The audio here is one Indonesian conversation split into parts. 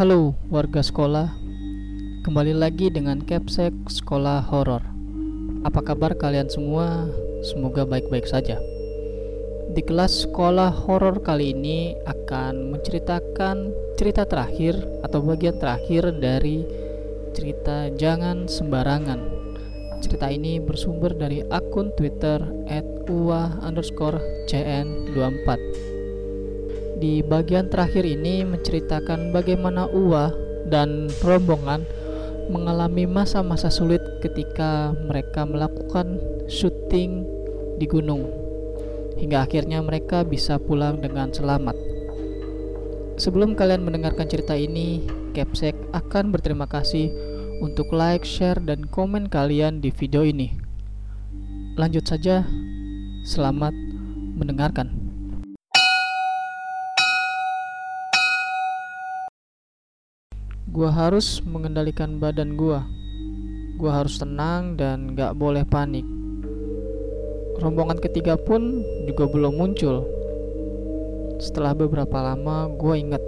Halo warga sekolah, kembali lagi dengan Capsek Sekolah Horor. Apa kabar kalian semua? Semoga baik-baik saja. Di kelas sekolah horor kali ini akan menceritakan cerita terakhir atau bagian terakhir dari cerita Jangan Sembarangan. Cerita ini bersumber dari akun Twitter @uah_cn24 di bagian terakhir ini menceritakan bagaimana Uwa dan rombongan mengalami masa-masa sulit ketika mereka melakukan syuting di gunung hingga akhirnya mereka bisa pulang dengan selamat. Sebelum kalian mendengarkan cerita ini, Capsek akan berterima kasih untuk like, share, dan komen kalian di video ini. Lanjut saja, selamat mendengarkan. Gua harus mengendalikan badan gua. Gua harus tenang dan gak boleh panik. Rombongan ketiga pun juga belum muncul. Setelah beberapa lama, gua ingat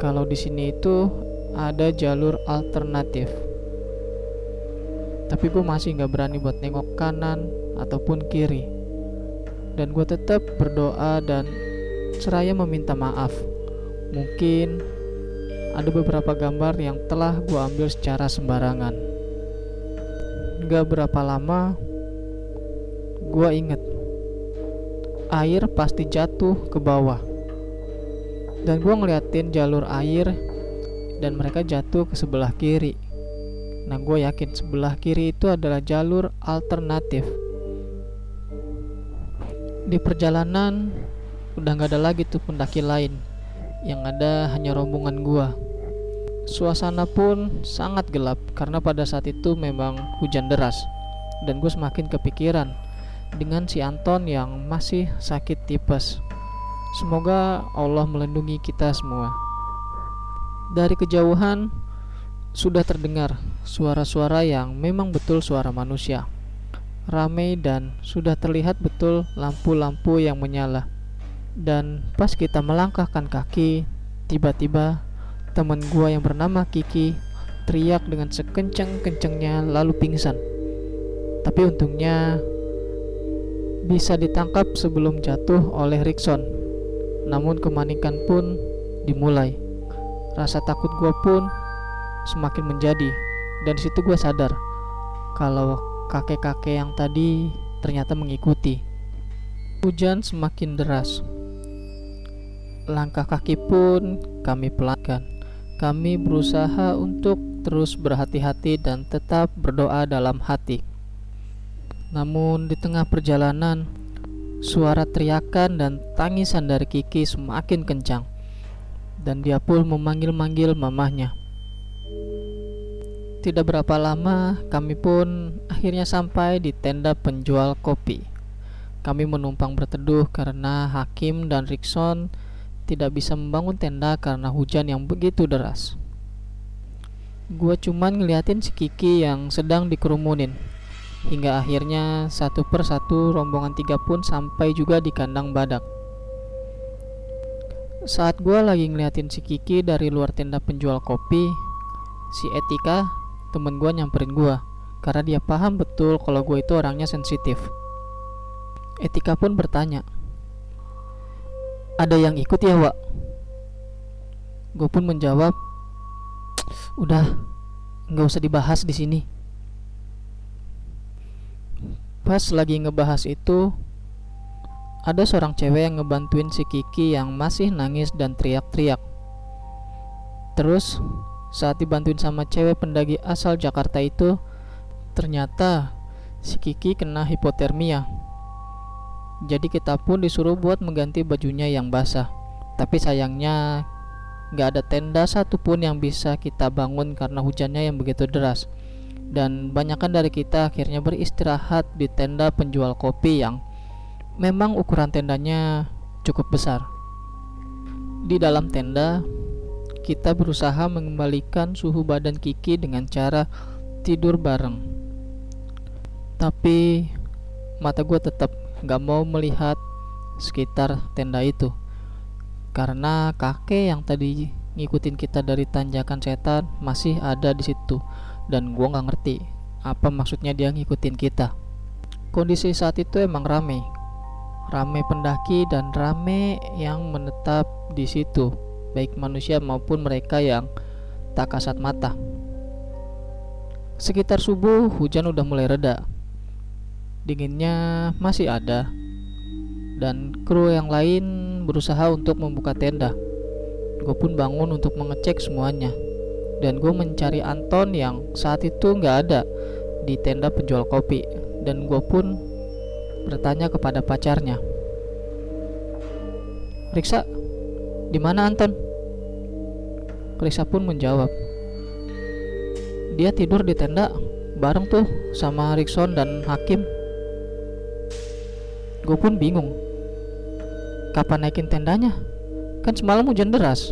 kalau di sini itu ada jalur alternatif. Tapi gue masih gak berani buat nengok kanan ataupun kiri. Dan gue tetap berdoa dan seraya meminta maaf. Mungkin ada beberapa gambar yang telah gue ambil secara sembarangan. Gak berapa lama, gue inget air pasti jatuh ke bawah. Dan gue ngeliatin jalur air dan mereka jatuh ke sebelah kiri. Nah gue yakin sebelah kiri itu adalah jalur alternatif. Di perjalanan udah gak ada lagi tuh pendaki lain yang ada hanya rombongan gua. Suasana pun sangat gelap karena pada saat itu memang hujan deras dan gue semakin kepikiran dengan si Anton yang masih sakit tipes. Semoga Allah melindungi kita semua. Dari kejauhan sudah terdengar suara-suara yang memang betul suara manusia. Ramai dan sudah terlihat betul lampu-lampu yang menyala. Dan pas kita melangkahkan kaki, tiba-tiba teman gua yang bernama Kiki teriak dengan sekencang-kencangnya lalu pingsan. Tapi untungnya bisa ditangkap sebelum jatuh oleh Rickson. Namun kemanikan pun dimulai. Rasa takut gua pun semakin menjadi dan situ gua sadar kalau kakek-kakek yang tadi ternyata mengikuti. Hujan semakin deras Langkah kaki pun kami pelankan. Kami berusaha untuk terus berhati-hati dan tetap berdoa dalam hati. Namun di tengah perjalanan, suara teriakan dan tangisan dari Kiki semakin kencang. Dan dia pun memanggil-manggil mamahnya. Tidak berapa lama, kami pun akhirnya sampai di tenda penjual kopi. Kami menumpang berteduh karena Hakim dan Rickson tidak bisa membangun tenda karena hujan yang begitu deras. Gua cuman ngeliatin si Kiki yang sedang dikerumunin. Hingga akhirnya satu per satu rombongan tiga pun sampai juga di kandang badak. Saat gua lagi ngeliatin si Kiki dari luar tenda penjual kopi, si Etika, temen gua nyamperin gua karena dia paham betul kalau gue itu orangnya sensitif. Etika pun bertanya, ada yang ikut ya Wak? Gue pun menjawab udah nggak usah dibahas di sini. Pas lagi ngebahas itu ada seorang cewek yang ngebantuin si Kiki yang masih nangis dan teriak-teriak. Terus saat dibantuin sama cewek pendagi asal Jakarta itu ternyata si Kiki kena hipotermia jadi kita pun disuruh buat mengganti bajunya yang basah. Tapi sayangnya nggak ada tenda satupun yang bisa kita bangun karena hujannya yang begitu deras. Dan banyakkan dari kita akhirnya beristirahat di tenda penjual kopi yang memang ukuran tendanya cukup besar. Di dalam tenda, kita berusaha mengembalikan suhu badan Kiki dengan cara tidur bareng. Tapi mata gue tetap gak mau melihat sekitar tenda itu. Karena kakek yang tadi ngikutin kita dari tanjakan setan masih ada di situ. Dan gua nggak ngerti apa maksudnya dia ngikutin kita. Kondisi saat itu emang rame. Rame pendaki dan rame yang menetap di situ. Baik manusia maupun mereka yang tak kasat mata. Sekitar subuh hujan udah mulai reda dinginnya masih ada dan kru yang lain berusaha untuk membuka tenda. Gue pun bangun untuk mengecek semuanya dan gue mencari Anton yang saat itu nggak ada di tenda penjual kopi dan gue pun bertanya kepada pacarnya. Riksa, di mana Anton? Riksa pun menjawab, dia tidur di tenda bareng tuh sama Rikson dan Hakim. Gue pun bingung Kapan naikin tendanya? Kan semalam hujan deras.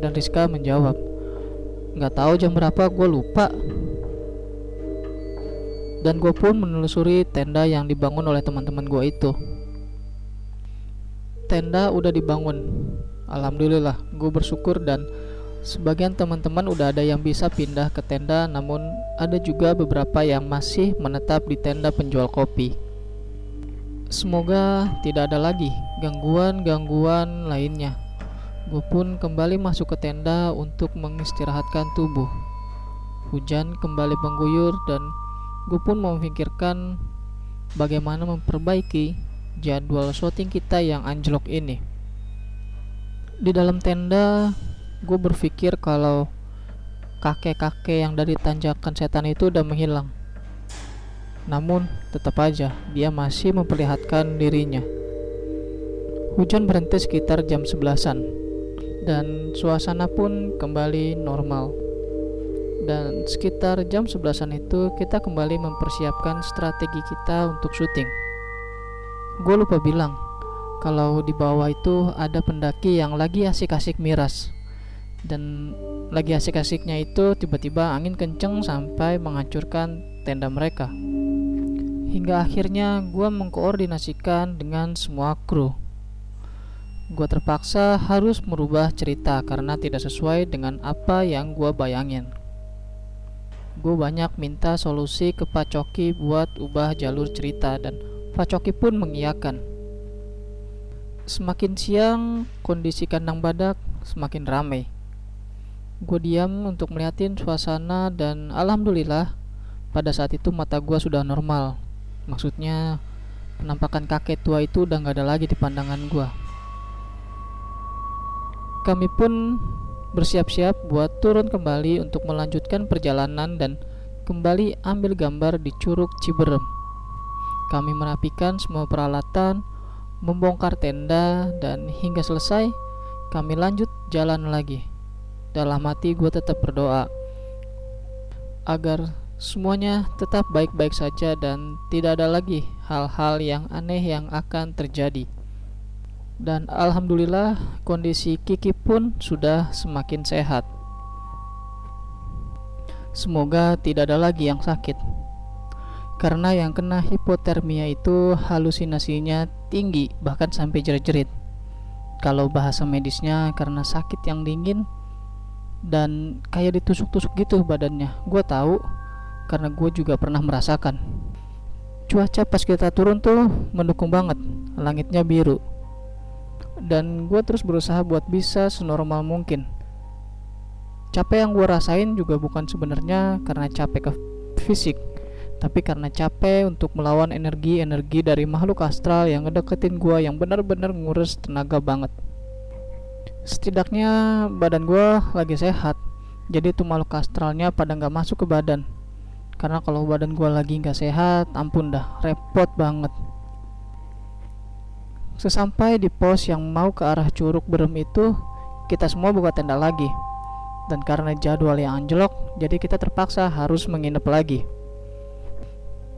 Dan Rizka menjawab, Gak tahu jam berapa, gue lupa. Dan gue pun menelusuri tenda yang dibangun oleh teman-teman gue itu. Tenda udah dibangun. Alhamdulillah, gue bersyukur dan sebagian teman-teman udah ada yang bisa pindah ke tenda, namun ada juga beberapa yang masih menetap di tenda penjual kopi. Semoga tidak ada lagi gangguan-gangguan lainnya. Gue pun kembali masuk ke tenda untuk mengistirahatkan tubuh. Hujan kembali mengguyur dan gue pun memikirkan bagaimana memperbaiki jadwal syuting kita yang anjlok ini. Di dalam tenda, gue berpikir kalau kakek-kakek yang dari tanjakan setan itu udah menghilang. Namun, tetap aja dia masih memperlihatkan dirinya. Hujan berhenti sekitar jam 11-an dan suasana pun kembali normal. Dan sekitar jam 11-an itu kita kembali mempersiapkan strategi kita untuk syuting. Gue lupa bilang kalau di bawah itu ada pendaki yang lagi asik-asik miras. Dan lagi asik-asiknya itu tiba-tiba angin kenceng sampai menghancurkan tenda mereka hingga akhirnya gue mengkoordinasikan dengan semua kru. Gue terpaksa harus merubah cerita karena tidak sesuai dengan apa yang gue bayangin. Gue banyak minta solusi ke Pak Coki buat ubah jalur cerita dan Pak Coki pun mengiyakan. Semakin siang, kondisi kandang badak semakin ramai. Gue diam untuk melihatin suasana dan alhamdulillah pada saat itu mata gue sudah normal maksudnya penampakan kakek tua itu udah gak ada lagi di pandangan gua kami pun bersiap-siap buat turun kembali untuk melanjutkan perjalanan dan kembali ambil gambar di Curug Ciberem. Kami merapikan semua peralatan, membongkar tenda, dan hingga selesai, kami lanjut jalan lagi. Dalam hati gue tetap berdoa agar semuanya tetap baik-baik saja dan tidak ada lagi hal-hal yang aneh yang akan terjadi. Dan alhamdulillah kondisi Kiki pun sudah semakin sehat. Semoga tidak ada lagi yang sakit. Karena yang kena hipotermia itu halusinasinya tinggi bahkan sampai jerit-jerit. Kalau bahasa medisnya karena sakit yang dingin dan kayak ditusuk-tusuk gitu badannya. Gue tahu karena gue juga pernah merasakan. Cuaca pas kita turun tuh mendukung banget langitnya biru. Dan gue terus berusaha buat bisa senormal mungkin. Capek yang gue rasain juga bukan sebenarnya karena capek ke fisik tapi karena capek untuk melawan energi-energi dari makhluk astral yang ngedeketin gue yang benar-benar ngurus tenaga banget. Setidaknya badan gue lagi sehat jadi tuh makhluk astralnya pada nggak masuk ke badan karena kalau badan gue lagi nggak sehat ampun dah repot banget. Sesampai di pos yang mau ke arah curug berem itu kita semua buka tenda lagi. Dan karena jadwal yang anjlok jadi kita terpaksa harus menginap lagi.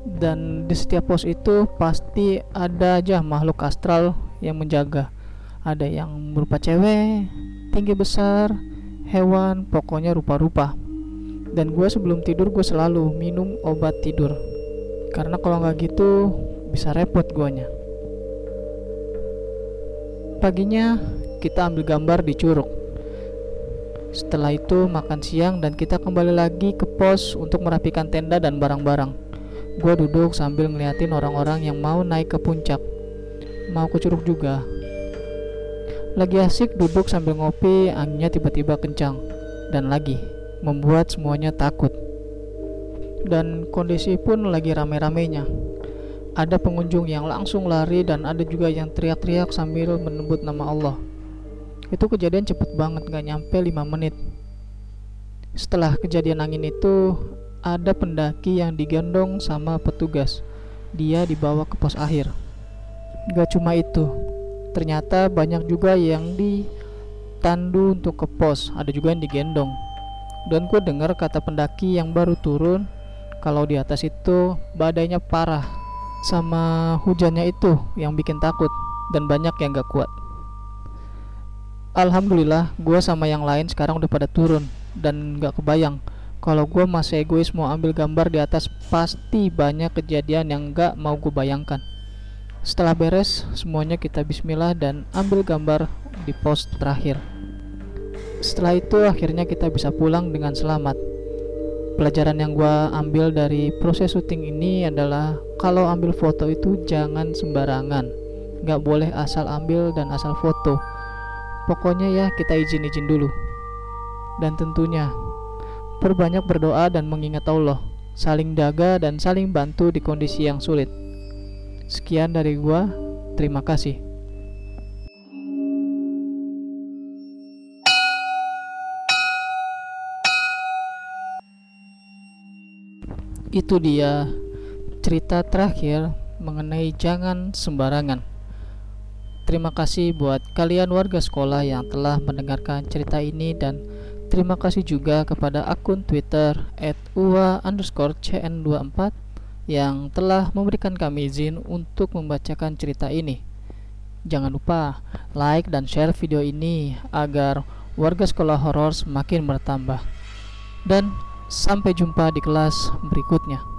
Dan di setiap pos itu pasti ada aja makhluk astral yang menjaga. Ada yang berupa cewek tinggi besar hewan pokoknya rupa-rupa dan gue sebelum tidur gue selalu minum obat tidur karena kalau nggak gitu bisa repot guanya paginya kita ambil gambar di curug. Setelah itu makan siang dan kita kembali lagi ke pos untuk merapikan tenda dan barang-barang. Gue duduk sambil ngeliatin orang-orang yang mau naik ke puncak. Mau ke curug juga. Lagi asik duduk sambil ngopi, anginnya tiba-tiba kencang. Dan lagi, membuat semuanya takut. Dan kondisi pun lagi rame-ramenya. Ada pengunjung yang langsung lari dan ada juga yang teriak-teriak sambil menyebut nama Allah. Itu kejadian cepet banget, gak nyampe 5 menit. Setelah kejadian angin itu, ada pendaki yang digendong sama petugas. Dia dibawa ke pos akhir. Gak cuma itu, ternyata banyak juga yang ditandu untuk ke pos, ada juga yang digendong. Dan gue dengar kata pendaki yang baru turun, kalau di atas itu badainya parah, sama hujannya itu yang bikin takut, dan banyak yang gak kuat. Alhamdulillah gue sama yang lain sekarang udah pada turun dan gak kebayang kalau gue masih egois mau ambil gambar di atas pasti banyak kejadian yang gak mau gue bayangkan setelah beres semuanya kita bismillah dan ambil gambar di pos terakhir setelah itu akhirnya kita bisa pulang dengan selamat pelajaran yang gue ambil dari proses syuting ini adalah kalau ambil foto itu jangan sembarangan gak boleh asal ambil dan asal foto Pokoknya ya kita izin-izin dulu. Dan tentunya perbanyak berdoa dan mengingat Allah, saling jaga dan saling bantu di kondisi yang sulit. Sekian dari gua, terima kasih. Itu dia cerita terakhir mengenai jangan sembarangan. Terima kasih buat kalian warga sekolah yang telah mendengarkan cerita ini dan terima kasih juga kepada akun Twitter @ua_cn24 yang telah memberikan kami izin untuk membacakan cerita ini. Jangan lupa like dan share video ini agar warga sekolah horor semakin bertambah. Dan sampai jumpa di kelas berikutnya.